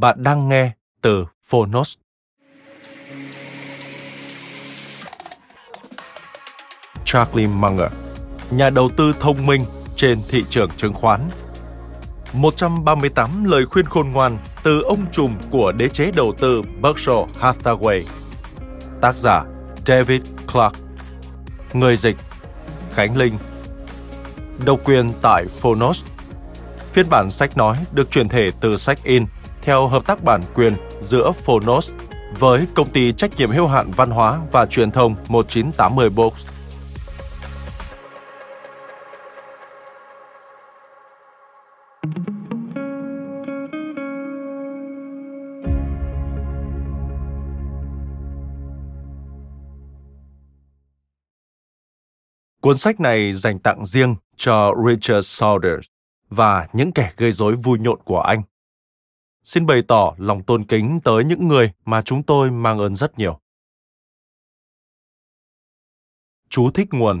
Bạn đang nghe từ Phonos. Charlie Munger, nhà đầu tư thông minh trên thị trường chứng khoán. 138 lời khuyên khôn ngoan từ ông trùm của đế chế đầu tư Berkshire Hathaway. Tác giả David Clark. Người dịch Khánh Linh. Độc quyền tại Phonos. Phiên bản sách nói được chuyển thể từ sách in theo hợp tác bản quyền giữa Phonos với công ty trách nhiệm hữu hạn văn hóa và truyền thông 1980 Books. Cuốn sách này dành tặng riêng cho Richard Saunders và những kẻ gây rối vui nhộn của anh xin bày tỏ lòng tôn kính tới những người mà chúng tôi mang ơn rất nhiều. Chú thích nguồn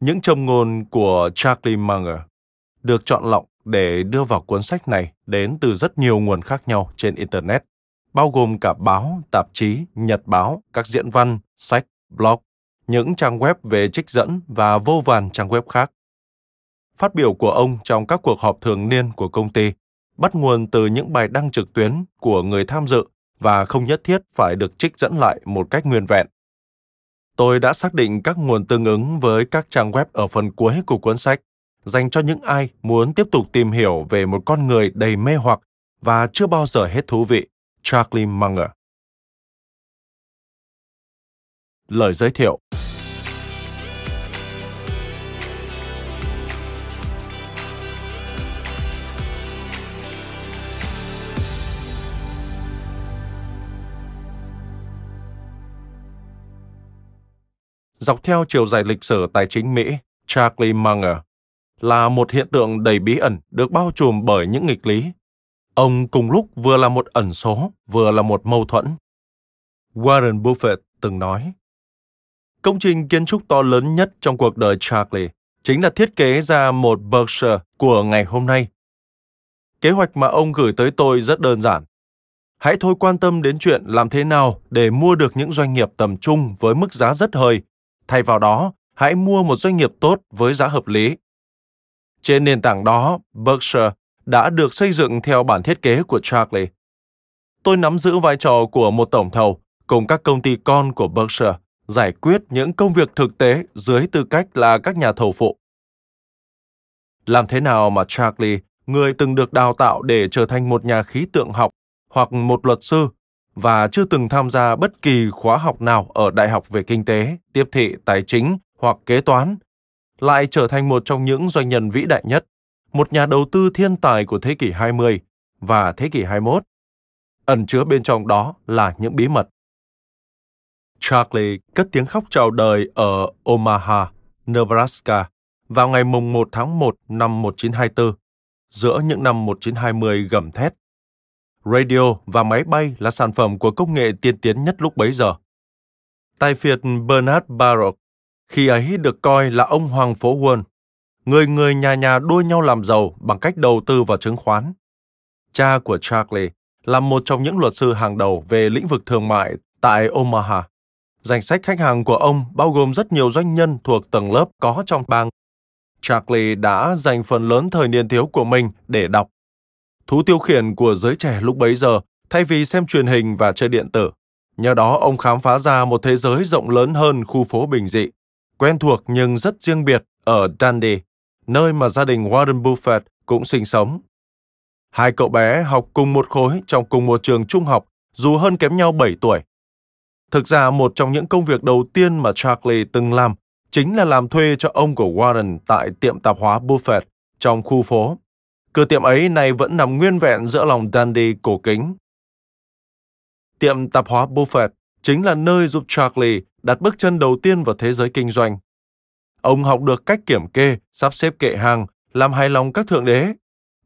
Những châm ngôn của Charlie Munger được chọn lọc để đưa vào cuốn sách này đến từ rất nhiều nguồn khác nhau trên Internet, bao gồm cả báo, tạp chí, nhật báo, các diễn văn, sách, blog, những trang web về trích dẫn và vô vàn trang web khác. Phát biểu của ông trong các cuộc họp thường niên của công ty bắt nguồn từ những bài đăng trực tuyến của người tham dự và không nhất thiết phải được trích dẫn lại một cách nguyên vẹn. Tôi đã xác định các nguồn tương ứng với các trang web ở phần cuối của cuốn sách dành cho những ai muốn tiếp tục tìm hiểu về một con người đầy mê hoặc và chưa bao giờ hết thú vị, Charlie Munger. Lời giới thiệu Dọc theo chiều dài lịch sử tài chính Mỹ, Charlie Munger là một hiện tượng đầy bí ẩn được bao trùm bởi những nghịch lý. Ông cùng lúc vừa là một ẩn số, vừa là một mâu thuẫn. Warren Buffett từng nói, Công trình kiến trúc to lớn nhất trong cuộc đời Charlie chính là thiết kế ra một Berkshire của ngày hôm nay. Kế hoạch mà ông gửi tới tôi rất đơn giản. Hãy thôi quan tâm đến chuyện làm thế nào để mua được những doanh nghiệp tầm trung với mức giá rất hời. Thay vào đó, hãy mua một doanh nghiệp tốt với giá hợp lý trên nền tảng đó, Berkshire đã được xây dựng theo bản thiết kế của Charlie. Tôi nắm giữ vai trò của một tổng thầu cùng các công ty con của Berkshire giải quyết những công việc thực tế dưới tư cách là các nhà thầu phụ. Làm thế nào mà Charlie, người từng được đào tạo để trở thành một nhà khí tượng học hoặc một luật sư và chưa từng tham gia bất kỳ khóa học nào ở đại học về kinh tế, tiếp thị, tài chính hoặc kế toán, lại trở thành một trong những doanh nhân vĩ đại nhất, một nhà đầu tư thiên tài của thế kỷ 20 và thế kỷ 21. Ẩn chứa bên trong đó là những bí mật. Charlie cất tiếng khóc chào đời ở Omaha, Nebraska vào ngày mùng 1 tháng 1 năm 1924, giữa những năm 1920 gầm thét. Radio và máy bay là sản phẩm của công nghệ tiên tiến nhất lúc bấy giờ. Tài phiệt Bernard Baruch khi ấy được coi là ông Hoàng phố Huân, người người nhà nhà đua nhau làm giàu bằng cách đầu tư vào chứng khoán. Cha của Charlie là một trong những luật sư hàng đầu về lĩnh vực thương mại tại Omaha. Danh sách khách hàng của ông bao gồm rất nhiều doanh nhân thuộc tầng lớp có trong bang. Charlie đã dành phần lớn thời niên thiếu của mình để đọc. Thú tiêu khiển của giới trẻ lúc bấy giờ thay vì xem truyền hình và chơi điện tử. Nhờ đó ông khám phá ra một thế giới rộng lớn hơn khu phố bình dị, quen thuộc nhưng rất riêng biệt ở Dundee, nơi mà gia đình Warren Buffett cũng sinh sống. Hai cậu bé học cùng một khối trong cùng một trường trung học, dù hơn kém nhau 7 tuổi. Thực ra một trong những công việc đầu tiên mà Charlie từng làm chính là làm thuê cho ông của Warren tại tiệm tạp hóa Buffett trong khu phố. Cửa tiệm ấy nay vẫn nằm nguyên vẹn giữa lòng Dundee cổ kính. Tiệm tạp hóa Buffett chính là nơi giúp Charlie đặt bước chân đầu tiên vào thế giới kinh doanh. Ông học được cách kiểm kê, sắp xếp kệ hàng, làm hài lòng các thượng đế.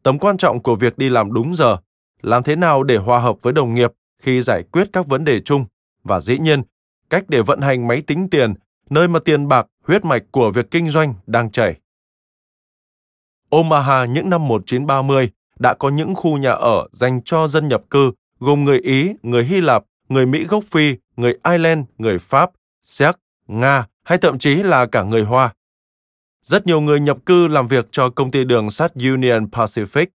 Tầm quan trọng của việc đi làm đúng giờ, làm thế nào để hòa hợp với đồng nghiệp khi giải quyết các vấn đề chung và dĩ nhiên, cách để vận hành máy tính tiền, nơi mà tiền bạc, huyết mạch của việc kinh doanh đang chảy. Omaha những năm 1930 đã có những khu nhà ở dành cho dân nhập cư gồm người Ý, người Hy Lạp, người Mỹ gốc Phi, người Ireland, người Pháp, Séc, Nga hay thậm chí là cả người Hoa. Rất nhiều người nhập cư làm việc cho công ty đường sắt Union Pacific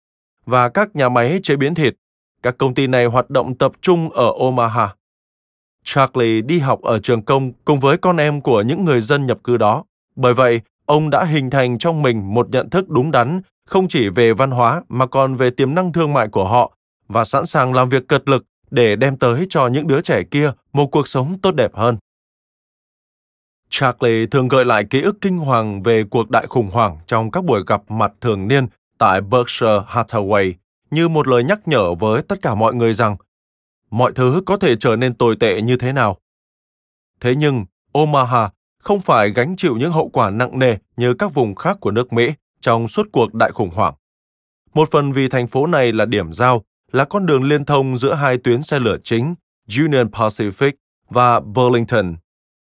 và các nhà máy chế biến thịt. Các công ty này hoạt động tập trung ở Omaha. Charlie đi học ở trường công cùng với con em của những người dân nhập cư đó. Bởi vậy, ông đã hình thành trong mình một nhận thức đúng đắn không chỉ về văn hóa mà còn về tiềm năng thương mại của họ và sẵn sàng làm việc cật lực để đem tới cho những đứa trẻ kia một cuộc sống tốt đẹp hơn. Charlie thường gợi lại ký ức kinh hoàng về cuộc đại khủng hoảng trong các buổi gặp mặt thường niên tại Berkshire Hathaway như một lời nhắc nhở với tất cả mọi người rằng mọi thứ có thể trở nên tồi tệ như thế nào. Thế nhưng, Omaha không phải gánh chịu những hậu quả nặng nề như các vùng khác của nước Mỹ trong suốt cuộc đại khủng hoảng. Một phần vì thành phố này là điểm giao, là con đường liên thông giữa hai tuyến xe lửa chính Union Pacific và Burlington.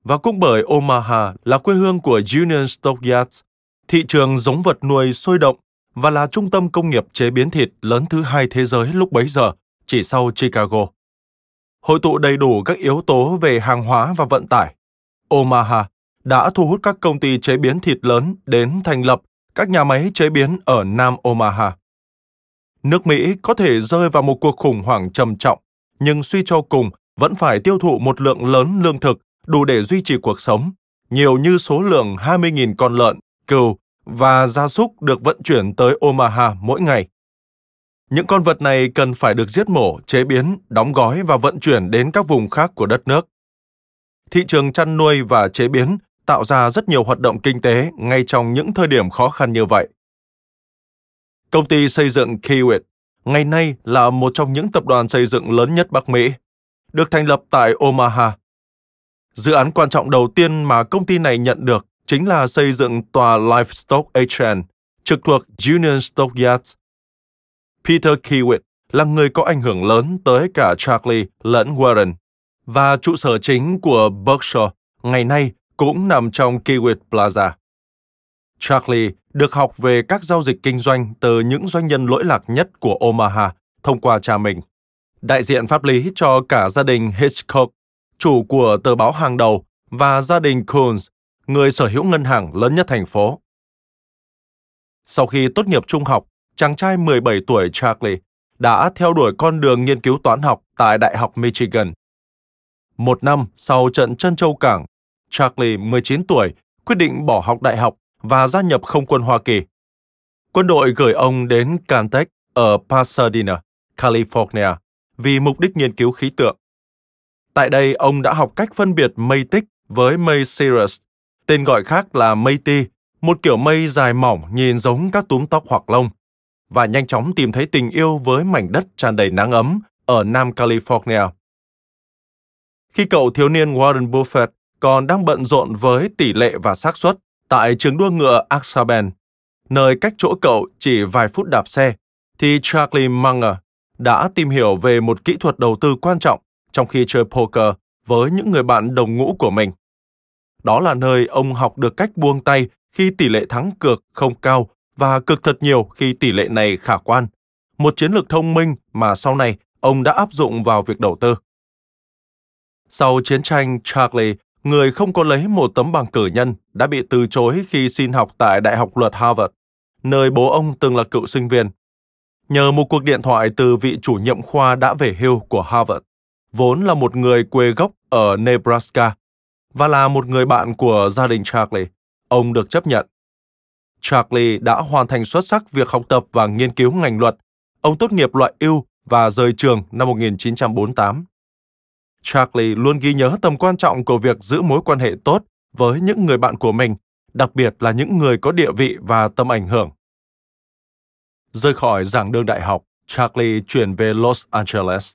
Và cũng bởi Omaha là quê hương của Union Stockyards, thị trường giống vật nuôi sôi động và là trung tâm công nghiệp chế biến thịt lớn thứ hai thế giới lúc bấy giờ, chỉ sau Chicago. Hội tụ đầy đủ các yếu tố về hàng hóa và vận tải. Omaha đã thu hút các công ty chế biến thịt lớn đến thành lập các nhà máy chế biến ở Nam Omaha. Nước Mỹ có thể rơi vào một cuộc khủng hoảng trầm trọng, nhưng suy cho cùng vẫn phải tiêu thụ một lượng lớn lương thực đủ để duy trì cuộc sống, nhiều như số lượng 20.000 con lợn, cừu và gia súc được vận chuyển tới Omaha mỗi ngày. Những con vật này cần phải được giết mổ, chế biến, đóng gói và vận chuyển đến các vùng khác của đất nước. Thị trường chăn nuôi và chế biến tạo ra rất nhiều hoạt động kinh tế ngay trong những thời điểm khó khăn như vậy. Công ty xây dựng Kiewit ngày nay là một trong những tập đoàn xây dựng lớn nhất Bắc Mỹ, được thành lập tại Omaha. Dự án quan trọng đầu tiên mà công ty này nhận được chính là xây dựng tòa Livestock HN, trực thuộc Union Stockyards. Peter Kiewit là người có ảnh hưởng lớn tới cả Charlie lẫn Warren, và trụ sở chính của Berkshire ngày nay cũng nằm trong Kiewit Plaza. Charlie được học về các giao dịch kinh doanh từ những doanh nhân lỗi lạc nhất của Omaha thông qua cha mình. Đại diện pháp lý cho cả gia đình Hitchcock, chủ của tờ báo hàng đầu, và gia đình Coons, người sở hữu ngân hàng lớn nhất thành phố. Sau khi tốt nghiệp trung học, chàng trai 17 tuổi Charlie đã theo đuổi con đường nghiên cứu toán học tại Đại học Michigan. Một năm sau trận Trân châu cảng, Charlie, 19 tuổi, quyết định bỏ học đại học và gia nhập không quân Hoa Kỳ. Quân đội gửi ông đến Caltech ở Pasadena, California, vì mục đích nghiên cứu khí tượng. Tại đây, ông đã học cách phân biệt mây tích với mây Cirrus, tên gọi khác là mây ti, một kiểu mây dài mỏng nhìn giống các túm tóc hoặc lông, và nhanh chóng tìm thấy tình yêu với mảnh đất tràn đầy nắng ấm ở Nam California. Khi cậu thiếu niên Warren Buffett còn đang bận rộn với tỷ lệ và xác suất tại trường đua ngựa Axaben, nơi cách chỗ cậu chỉ vài phút đạp xe, thì Charlie Munger đã tìm hiểu về một kỹ thuật đầu tư quan trọng trong khi chơi poker với những người bạn đồng ngũ của mình. Đó là nơi ông học được cách buông tay khi tỷ lệ thắng cược không cao và cược thật nhiều khi tỷ lệ này khả quan. Một chiến lược thông minh mà sau này ông đã áp dụng vào việc đầu tư. Sau chiến tranh, Charlie, người không có lấy một tấm bằng cử nhân, đã bị từ chối khi xin học tại Đại học Luật Harvard, nơi bố ông từng là cựu sinh viên. Nhờ một cuộc điện thoại từ vị chủ nhiệm khoa đã về hưu của Harvard, vốn là một người quê gốc ở Nebraska và là một người bạn của gia đình Charlie, ông được chấp nhận. Charlie đã hoàn thành xuất sắc việc học tập và nghiên cứu ngành luật. Ông tốt nghiệp loại ưu và rời trường năm 1948. Charlie luôn ghi nhớ tầm quan trọng của việc giữ mối quan hệ tốt với những người bạn của mình, đặc biệt là những người có địa vị và tầm ảnh hưởng. Rời khỏi giảng đường đại học, Charlie chuyển về Los Angeles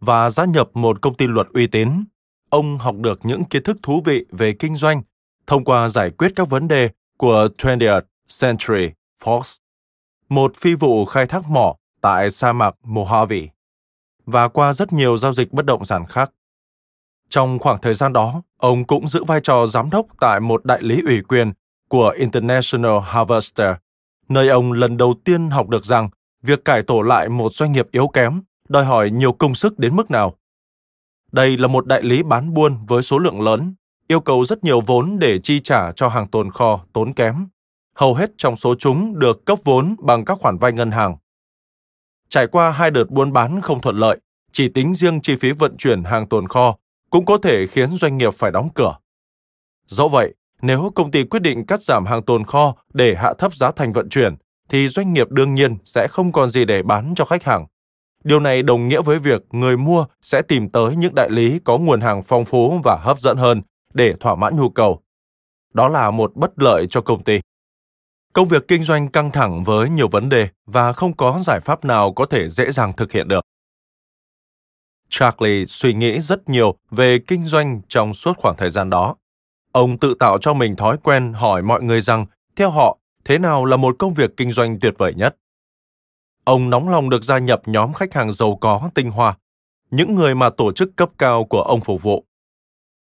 và gia nhập một công ty luật uy tín. Ông học được những kiến thức thú vị về kinh doanh thông qua giải quyết các vấn đề của 20th Century Fox, một phi vụ khai thác mỏ tại sa mạc Mojave và qua rất nhiều giao dịch bất động sản khác. Trong khoảng thời gian đó, ông cũng giữ vai trò giám đốc tại một đại lý ủy quyền của International Harvester, nơi ông lần đầu tiên học được rằng việc cải tổ lại một doanh nghiệp yếu kém đòi hỏi nhiều công sức đến mức nào. Đây là một đại lý bán buôn với số lượng lớn, yêu cầu rất nhiều vốn để chi trả cho hàng tồn kho tốn kém. Hầu hết trong số chúng được cấp vốn bằng các khoản vay ngân hàng. Trải qua hai đợt buôn bán không thuận lợi, chỉ tính riêng chi phí vận chuyển hàng tồn kho cũng có thể khiến doanh nghiệp phải đóng cửa. Dẫu vậy, nếu công ty quyết định cắt giảm hàng tồn kho để hạ thấp giá thành vận chuyển, thì doanh nghiệp đương nhiên sẽ không còn gì để bán cho khách hàng. Điều này đồng nghĩa với việc người mua sẽ tìm tới những đại lý có nguồn hàng phong phú và hấp dẫn hơn để thỏa mãn nhu cầu. Đó là một bất lợi cho công ty. Công việc kinh doanh căng thẳng với nhiều vấn đề và không có giải pháp nào có thể dễ dàng thực hiện được. Charlie suy nghĩ rất nhiều về kinh doanh trong suốt khoảng thời gian đó. Ông tự tạo cho mình thói quen hỏi mọi người rằng, theo họ, thế nào là một công việc kinh doanh tuyệt vời nhất. Ông nóng lòng được gia nhập nhóm khách hàng giàu có tinh hoa, những người mà tổ chức cấp cao của ông phục vụ.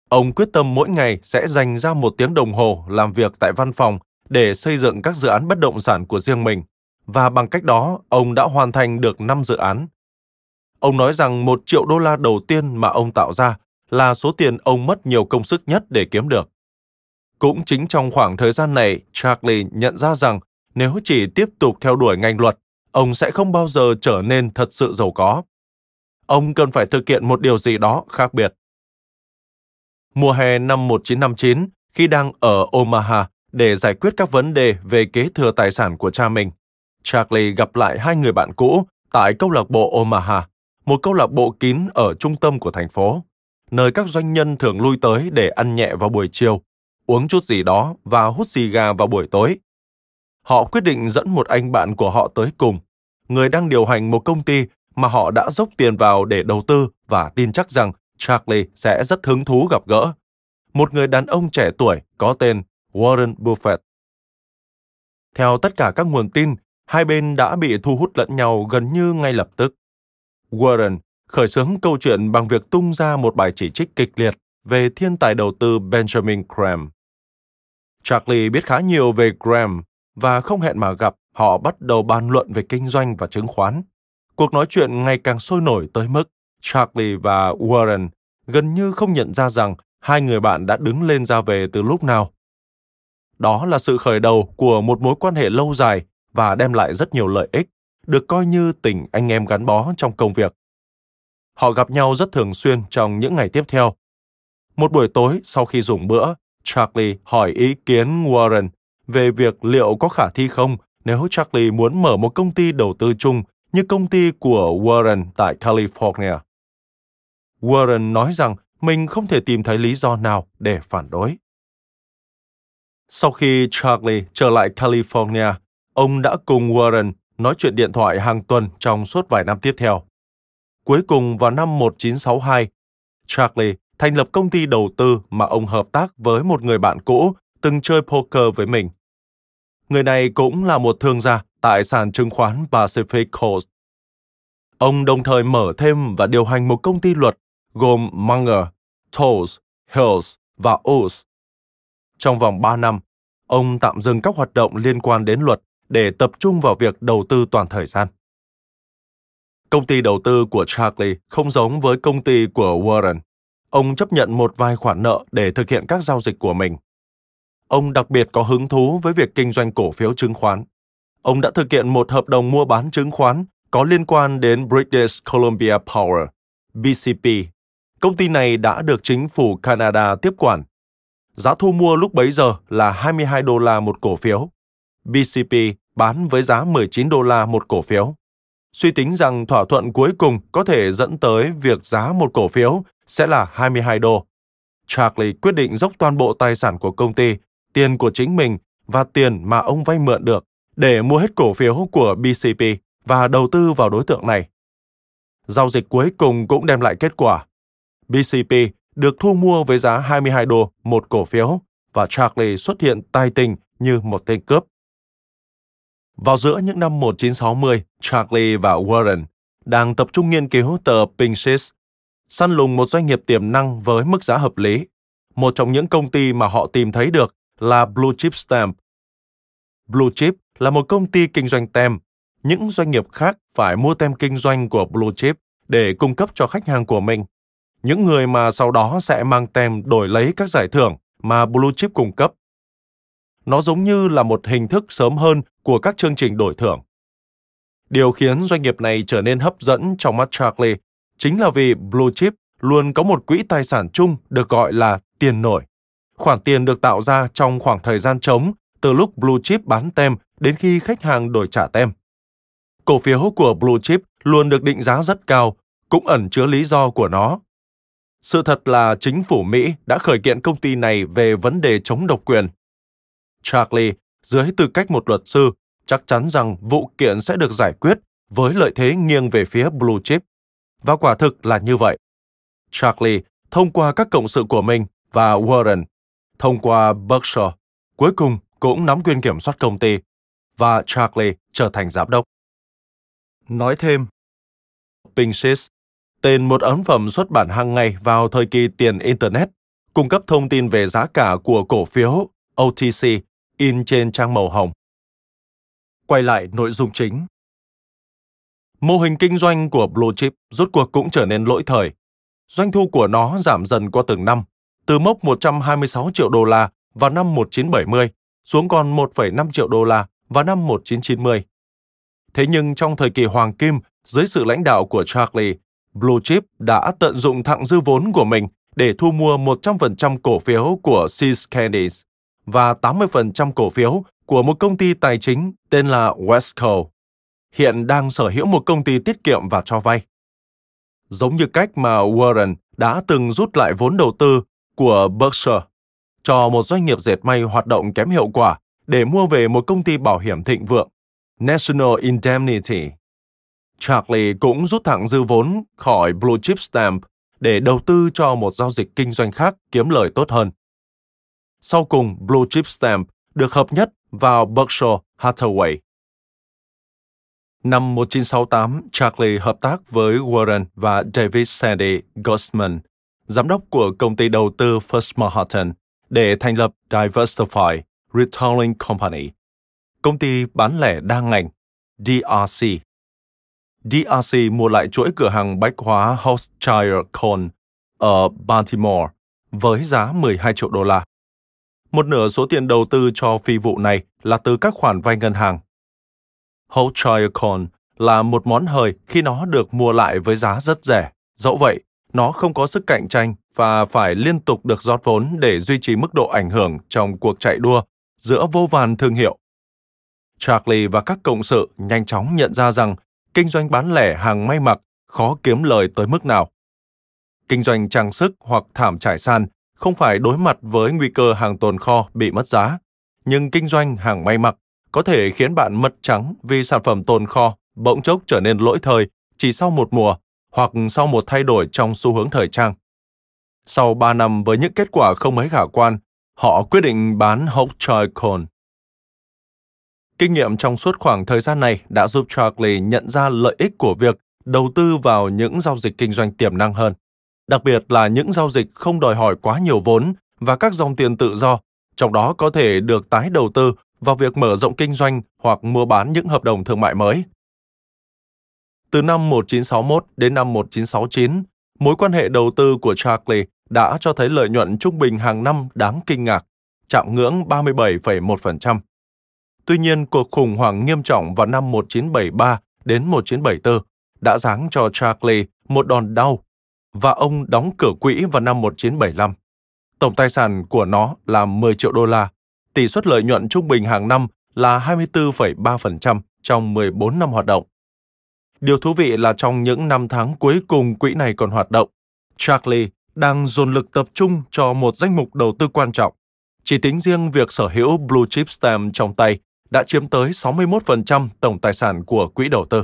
Ông quyết tâm mỗi ngày sẽ dành ra một tiếng đồng hồ làm việc tại văn phòng để xây dựng các dự án bất động sản của riêng mình, và bằng cách đó ông đã hoàn thành được 5 dự án. Ông nói rằng một triệu đô la đầu tiên mà ông tạo ra là số tiền ông mất nhiều công sức nhất để kiếm được. Cũng chính trong khoảng thời gian này, Charlie nhận ra rằng nếu chỉ tiếp tục theo đuổi ngành luật, ông sẽ không bao giờ trở nên thật sự giàu có. Ông cần phải thực hiện một điều gì đó khác biệt. Mùa hè năm 1959, khi đang ở Omaha để giải quyết các vấn đề về kế thừa tài sản của cha mình, Charlie gặp lại hai người bạn cũ tại câu lạc bộ Omaha, một câu lạc bộ kín ở trung tâm của thành phố, nơi các doanh nhân thường lui tới để ăn nhẹ vào buổi chiều, uống chút gì đó và hút xì gà vào buổi tối. Họ quyết định dẫn một anh bạn của họ tới cùng, người đang điều hành một công ty mà họ đã dốc tiền vào để đầu tư và tin chắc rằng Charlie sẽ rất hứng thú gặp gỡ. Một người đàn ông trẻ tuổi có tên Warren Buffett. Theo tất cả các nguồn tin, hai bên đã bị thu hút lẫn nhau gần như ngay lập tức. Warren khởi xướng câu chuyện bằng việc tung ra một bài chỉ trích kịch liệt về thiên tài đầu tư Benjamin Graham. Charlie biết khá nhiều về Graham và không hẹn mà gặp, họ bắt đầu bàn luận về kinh doanh và chứng khoán. Cuộc nói chuyện ngày càng sôi nổi tới mức Charlie và Warren gần như không nhận ra rằng hai người bạn đã đứng lên ra về từ lúc nào. Đó là sự khởi đầu của một mối quan hệ lâu dài và đem lại rất nhiều lợi ích, được coi như tình anh em gắn bó trong công việc. Họ gặp nhau rất thường xuyên trong những ngày tiếp theo. Một buổi tối sau khi dùng bữa, Charlie hỏi ý kiến Warren về việc liệu có khả thi không nếu Charlie muốn mở một công ty đầu tư chung như công ty của Warren tại California. Warren nói rằng mình không thể tìm thấy lý do nào để phản đối. Sau khi Charlie trở lại California, ông đã cùng Warren nói chuyện điện thoại hàng tuần trong suốt vài năm tiếp theo. Cuối cùng vào năm 1962, Charlie thành lập công ty đầu tư mà ông hợp tác với một người bạn cũ từng chơi poker với mình. Người này cũng là một thương gia tại sàn chứng khoán Pacific Coast. Ông đồng thời mở thêm và điều hành một công ty luật gồm Munger, Tolles, Hills và Oz. trong vòng 3 năm, ông tạm dừng các hoạt động liên quan đến luật để tập trung vào việc đầu tư toàn thời gian. Công ty đầu tư của Charlie không giống với công ty của Warren. Ông chấp nhận một vài khoản nợ để thực hiện các giao dịch của mình. Ông đặc biệt có hứng thú với việc kinh doanh cổ phiếu chứng khoán. Ông đã thực hiện một hợp đồng mua bán chứng khoán có liên quan đến British Columbia Power, BCP. Công ty này đã được chính phủ Canada tiếp quản. Giá thu mua lúc bấy giờ là 22 đô la một cổ phiếu. BCP bán với giá 19 đô la một cổ phiếu. Suy tính rằng thỏa thuận cuối cùng có thể dẫn tới việc giá một cổ phiếu sẽ là 22 đô. Charlie quyết định dốc toàn bộ tài sản của công ty, tiền của chính mình và tiền mà ông vay mượn được để mua hết cổ phiếu của BCP và đầu tư vào đối tượng này. Giao dịch cuối cùng cũng đem lại kết quả. BCP được thu mua với giá 22 đô một cổ phiếu và Charlie xuất hiện tài tình như một tên cướp. Vào giữa những năm 1960, Charlie và Warren đang tập trung nghiên cứu tờ Pinchis, săn lùng một doanh nghiệp tiềm năng với mức giá hợp lý. Một trong những công ty mà họ tìm thấy được là Blue Chip Stamp. Blue Chip là một công ty kinh doanh tem. Những doanh nghiệp khác phải mua tem kinh doanh của Blue Chip để cung cấp cho khách hàng của mình. Những người mà sau đó sẽ mang tem đổi lấy các giải thưởng mà Blue Chip cung cấp. Nó giống như là một hình thức sớm hơn của các chương trình đổi thưởng. Điều khiến doanh nghiệp này trở nên hấp dẫn trong mắt Charlie chính là vì Blue Chip luôn có một quỹ tài sản chung được gọi là tiền nổi. Khoản tiền được tạo ra trong khoảng thời gian trống từ lúc Blue Chip bán tem đến khi khách hàng đổi trả tem. Cổ phiếu của Blue Chip luôn được định giá rất cao, cũng ẩn chứa lý do của nó. Sự thật là chính phủ Mỹ đã khởi kiện công ty này về vấn đề chống độc quyền. Charlie, dưới tư cách một luật sư, chắc chắn rằng vụ kiện sẽ được giải quyết với lợi thế nghiêng về phía Blue Chip. Và quả thực là như vậy. Charlie, thông qua các cộng sự của mình và Warren, thông qua Berkshire, cuối cùng cũng nắm quyền kiểm soát công ty và Charlie trở thành giám đốc. Nói thêm, Pinksys, tên một ấn phẩm xuất bản hàng ngày vào thời kỳ tiền Internet, cung cấp thông tin về giá cả của cổ phiếu OTC in trên trang màu hồng. Quay lại nội dung chính. Mô hình kinh doanh của Blue Chip rốt cuộc cũng trở nên lỗi thời. Doanh thu của nó giảm dần qua từng năm, từ mốc 126 triệu đô la vào năm 1970 xuống còn 1,5 triệu đô la vào năm 1990. Thế nhưng trong thời kỳ hoàng kim, dưới sự lãnh đạo của Charlie, Blue Chip đã tận dụng thặng dư vốn của mình để thu mua 100% cổ phiếu của Seas Candies và 80% cổ phiếu của một công ty tài chính tên là Westco, hiện đang sở hữu một công ty tiết kiệm và cho vay. Giống như cách mà Warren đã từng rút lại vốn đầu tư của Berkshire cho một doanh nghiệp dệt may hoạt động kém hiệu quả để mua về một công ty bảo hiểm thịnh vượng, National Indemnity. Charlie cũng rút thẳng dư vốn khỏi Blue Chip Stamp để đầu tư cho một giao dịch kinh doanh khác kiếm lời tốt hơn. Sau cùng, Blue Chip Stamp được hợp nhất vào Berkshire Hathaway. Năm 1968, Charlie hợp tác với Warren và David Sandy Gossman, giám đốc của công ty đầu tư First Manhattan, để thành lập Diversify Retailing Company, công ty bán lẻ đa ngành DRC. DRC mua lại chuỗi cửa hàng bách hóa Hochschild Con ở Baltimore với giá 12 triệu đô la. Một nửa số tiền đầu tư cho phi vụ này là từ các khoản vay ngân hàng. Hochschild Con là một món hời khi nó được mua lại với giá rất rẻ. Dẫu vậy, nó không có sức cạnh tranh và phải liên tục được rót vốn để duy trì mức độ ảnh hưởng trong cuộc chạy đua giữa vô vàn thương hiệu. Charlie và các cộng sự nhanh chóng nhận ra rằng kinh doanh bán lẻ hàng may mặc khó kiếm lời tới mức nào. Kinh doanh trang sức hoặc thảm trải sàn không phải đối mặt với nguy cơ hàng tồn kho bị mất giá, nhưng kinh doanh hàng may mặc có thể khiến bạn mất trắng vì sản phẩm tồn kho bỗng chốc trở nên lỗi thời chỉ sau một mùa hoặc sau một thay đổi trong xu hướng thời trang. Sau 3 năm với những kết quả không mấy khả quan, họ quyết định bán Hochschild Kohn. Kinh nghiệm trong suốt khoảng thời gian này đã giúp Charlie nhận ra lợi ích của việc đầu tư vào những giao dịch kinh doanh tiềm năng hơn, đặc biệt là những giao dịch không đòi hỏi quá nhiều vốn và các dòng tiền tự do trong đó có thể được tái đầu tư vào việc mở rộng kinh doanh hoặc mua bán những hợp đồng thương mại mới. Từ năm 1961 đến năm 1969, mối quan hệ đầu tư của Charlie đã cho thấy lợi nhuận trung bình hàng năm đáng kinh ngạc, chạm ngưỡng 37,1%. Tuy nhiên, cuộc khủng hoảng nghiêm trọng vào năm 1973 đến 1974 đã giáng cho Charlie một đòn đau và ông đóng cửa quỹ vào năm 1975. Tổng tài sản của nó là 10 triệu đô la, tỷ suất lợi nhuận trung bình hàng năm là 24,3% trong 14 năm hoạt động. Điều thú vị là trong những năm tháng cuối cùng quỹ này còn hoạt động, Charlie đang dồn lực tập trung cho một danh mục đầu tư quan trọng. Chỉ tính riêng việc sở hữu Blue Chip Stamp trong tay đã chiếm tới 61% tổng tài sản của quỹ đầu tư.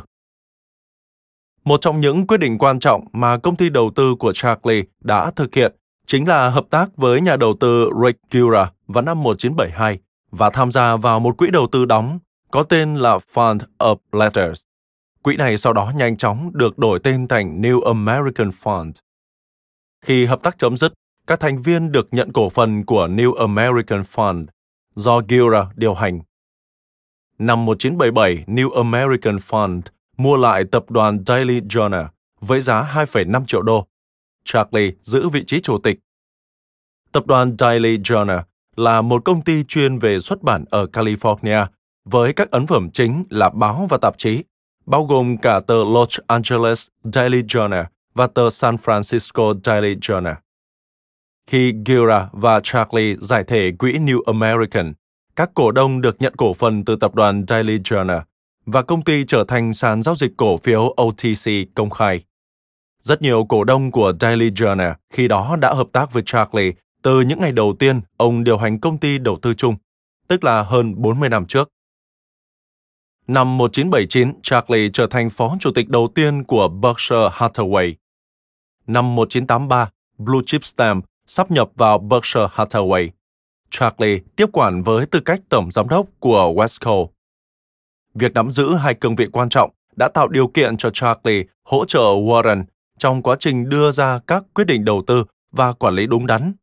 Một trong những quyết định quan trọng mà công ty đầu tư của Charlie đã thực hiện chính là hợp tác với nhà đầu tư Rick Gura vào năm 1972 và tham gia vào một quỹ đầu tư đóng có tên là Fund of Letters. Quỹ này sau đó nhanh chóng được đổi tên thành New American Fund. Khi hợp tác chấm dứt, các thành viên được nhận cổ phần của New American Fund do Gura điều hành. Năm 1977, New American Fund mua lại tập đoàn Daily Journal với giá 2,5 triệu đô. Charlie giữ vị trí chủ tịch. Tập đoàn Daily Journal là một công ty chuyên về xuất bản ở California với các ấn phẩm chính là báo và tạp chí, bao gồm cả tờ Los Angeles Daily Journal và tờ San Francisco Daily Journal. Khi Gira và Charlie giải thể quỹ New American, các cổ đông được nhận cổ phần từ tập đoàn Daily Journal và công ty trở thành sàn giao dịch cổ phiếu OTC công khai. Rất nhiều cổ đông của Daily Journal khi đó đã hợp tác với Charlie từ những ngày đầu tiên ông điều hành công ty đầu tư chung, tức là hơn 40 năm trước. Năm 1979, Charlie trở thành phó chủ tịch đầu tiên của Berkshire Hathaway. Năm 1983, Blue Chip Stamp sắp nhập vào Berkshire Hathaway. Charlie tiếp quản với tư cách tổng giám đốc của Westco. Việc nắm giữ hai cương vị quan trọng đã tạo điều kiện cho Charlie hỗ trợ Warren trong quá trình đưa ra các quyết định đầu tư và quản lý đúng đắn.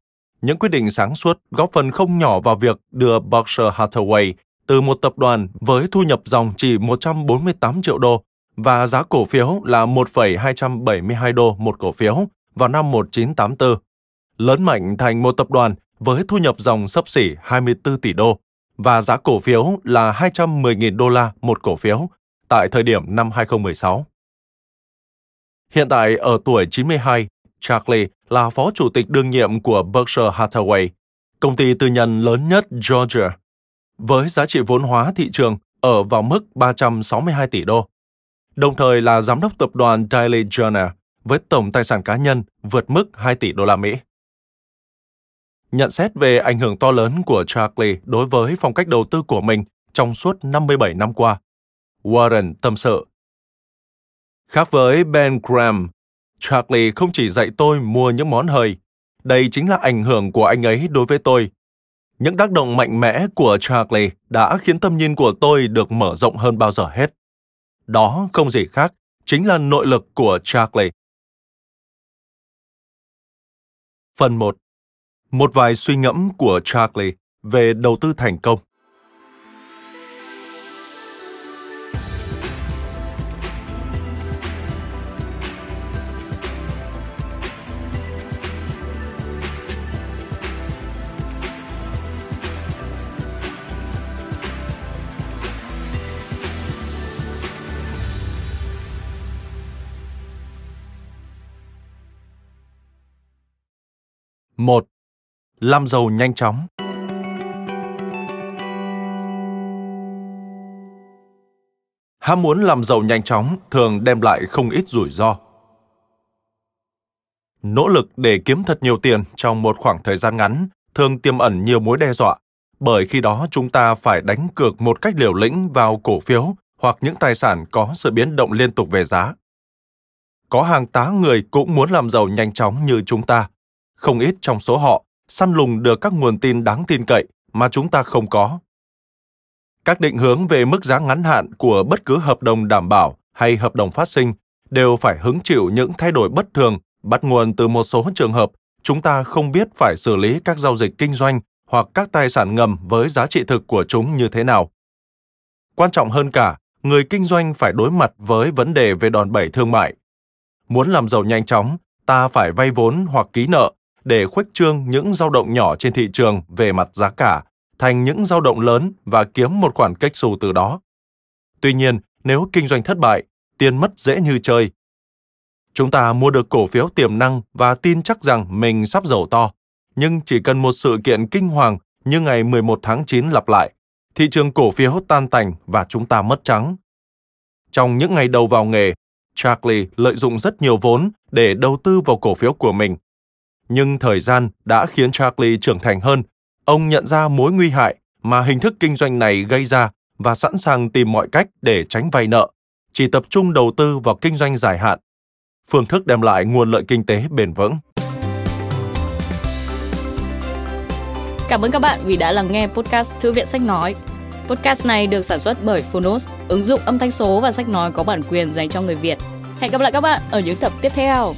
Những quyết định sáng suốt góp phần không nhỏ vào việc đưa Berkshire Hathaway từ một tập đoàn với thu nhập dòng chỉ 148 triệu đô và giá cổ phiếu là 1,272 đô một cổ phiếu vào năm 1984, lớn mạnh thành một tập đoàn với thu nhập dòng sấp xỉ 24 tỷ đô và giá cổ phiếu là 210.000 đô la một cổ phiếu tại thời điểm năm 2016. Hiện tại ở tuổi 92, Charlie là phó chủ tịch đương nhiệm của Berkshire Hathaway, công ty tư nhân lớn nhất Georgia, với giá trị vốn hóa thị trường ở vào mức 362 tỷ đô, đồng thời là giám đốc tập đoàn Daily Journal với tổng tài sản cá nhân vượt mức 2 tỷ đô la Mỹ. Nhận xét về ảnh hưởng to lớn của Charlie đối với phong cách đầu tư của mình trong suốt 57 năm qua, Warren tâm sự. Khác với Ben Graham, Charlie không chỉ dạy tôi mua những món hời, đây chính là ảnh hưởng của anh ấy đối với tôi. Những tác động mạnh mẽ của Charlie đã khiến tâm nhìn của tôi được mở rộng hơn bao giờ hết. Đó không gì khác, chính là nội lực của Charlie. Phần 1 một vài suy ngẫm của Charlie về đầu tư thành công. Một làm giàu nhanh chóng. Ham muốn làm giàu nhanh chóng thường đem lại không ít rủi ro. Nỗ lực để kiếm thật nhiều tiền trong một khoảng thời gian ngắn thường tiềm ẩn nhiều mối đe dọa, bởi khi đó chúng ta phải đánh cược một cách liều lĩnh vào cổ phiếu hoặc những tài sản có sự biến động liên tục về giá. Có hàng tá người cũng muốn làm giàu nhanh chóng như chúng ta. Không ít trong số họ săn lùng được các nguồn tin đáng tin cậy mà chúng ta không có. Các định hướng về mức giá ngắn hạn của bất cứ hợp đồng đảm bảo hay hợp đồng phát sinh đều phải hứng chịu những thay đổi bất thường bắt nguồn từ một số trường hợp chúng ta không biết phải xử lý các giao dịch kinh doanh hoặc các tài sản ngầm với giá trị thực của chúng như thế nào. Quan trọng hơn cả, người kinh doanh phải đối mặt với vấn đề về đòn bẩy thương mại. Muốn làm giàu nhanh chóng, ta phải vay vốn hoặc ký nợ để khuếch trương những dao động nhỏ trên thị trường về mặt giá cả thành những dao động lớn và kiếm một khoản cách xù từ đó. Tuy nhiên, nếu kinh doanh thất bại, tiền mất dễ như chơi. Chúng ta mua được cổ phiếu tiềm năng và tin chắc rằng mình sắp giàu to, nhưng chỉ cần một sự kiện kinh hoàng như ngày 11 tháng 9 lặp lại, thị trường cổ phiếu tan tành và chúng ta mất trắng. Trong những ngày đầu vào nghề, Charlie lợi dụng rất nhiều vốn để đầu tư vào cổ phiếu của mình. Nhưng thời gian đã khiến Charlie trưởng thành hơn. Ông nhận ra mối nguy hại mà hình thức kinh doanh này gây ra và sẵn sàng tìm mọi cách để tránh vay nợ, chỉ tập trung đầu tư vào kinh doanh dài hạn. Phương thức đem lại nguồn lợi kinh tế bền vững. Cảm ơn các bạn vì đã lắng nghe podcast Thư viện Sách Nói. Podcast này được sản xuất bởi Phonos, ứng dụng âm thanh số và sách nói có bản quyền dành cho người Việt. Hẹn gặp lại các bạn ở những tập tiếp theo.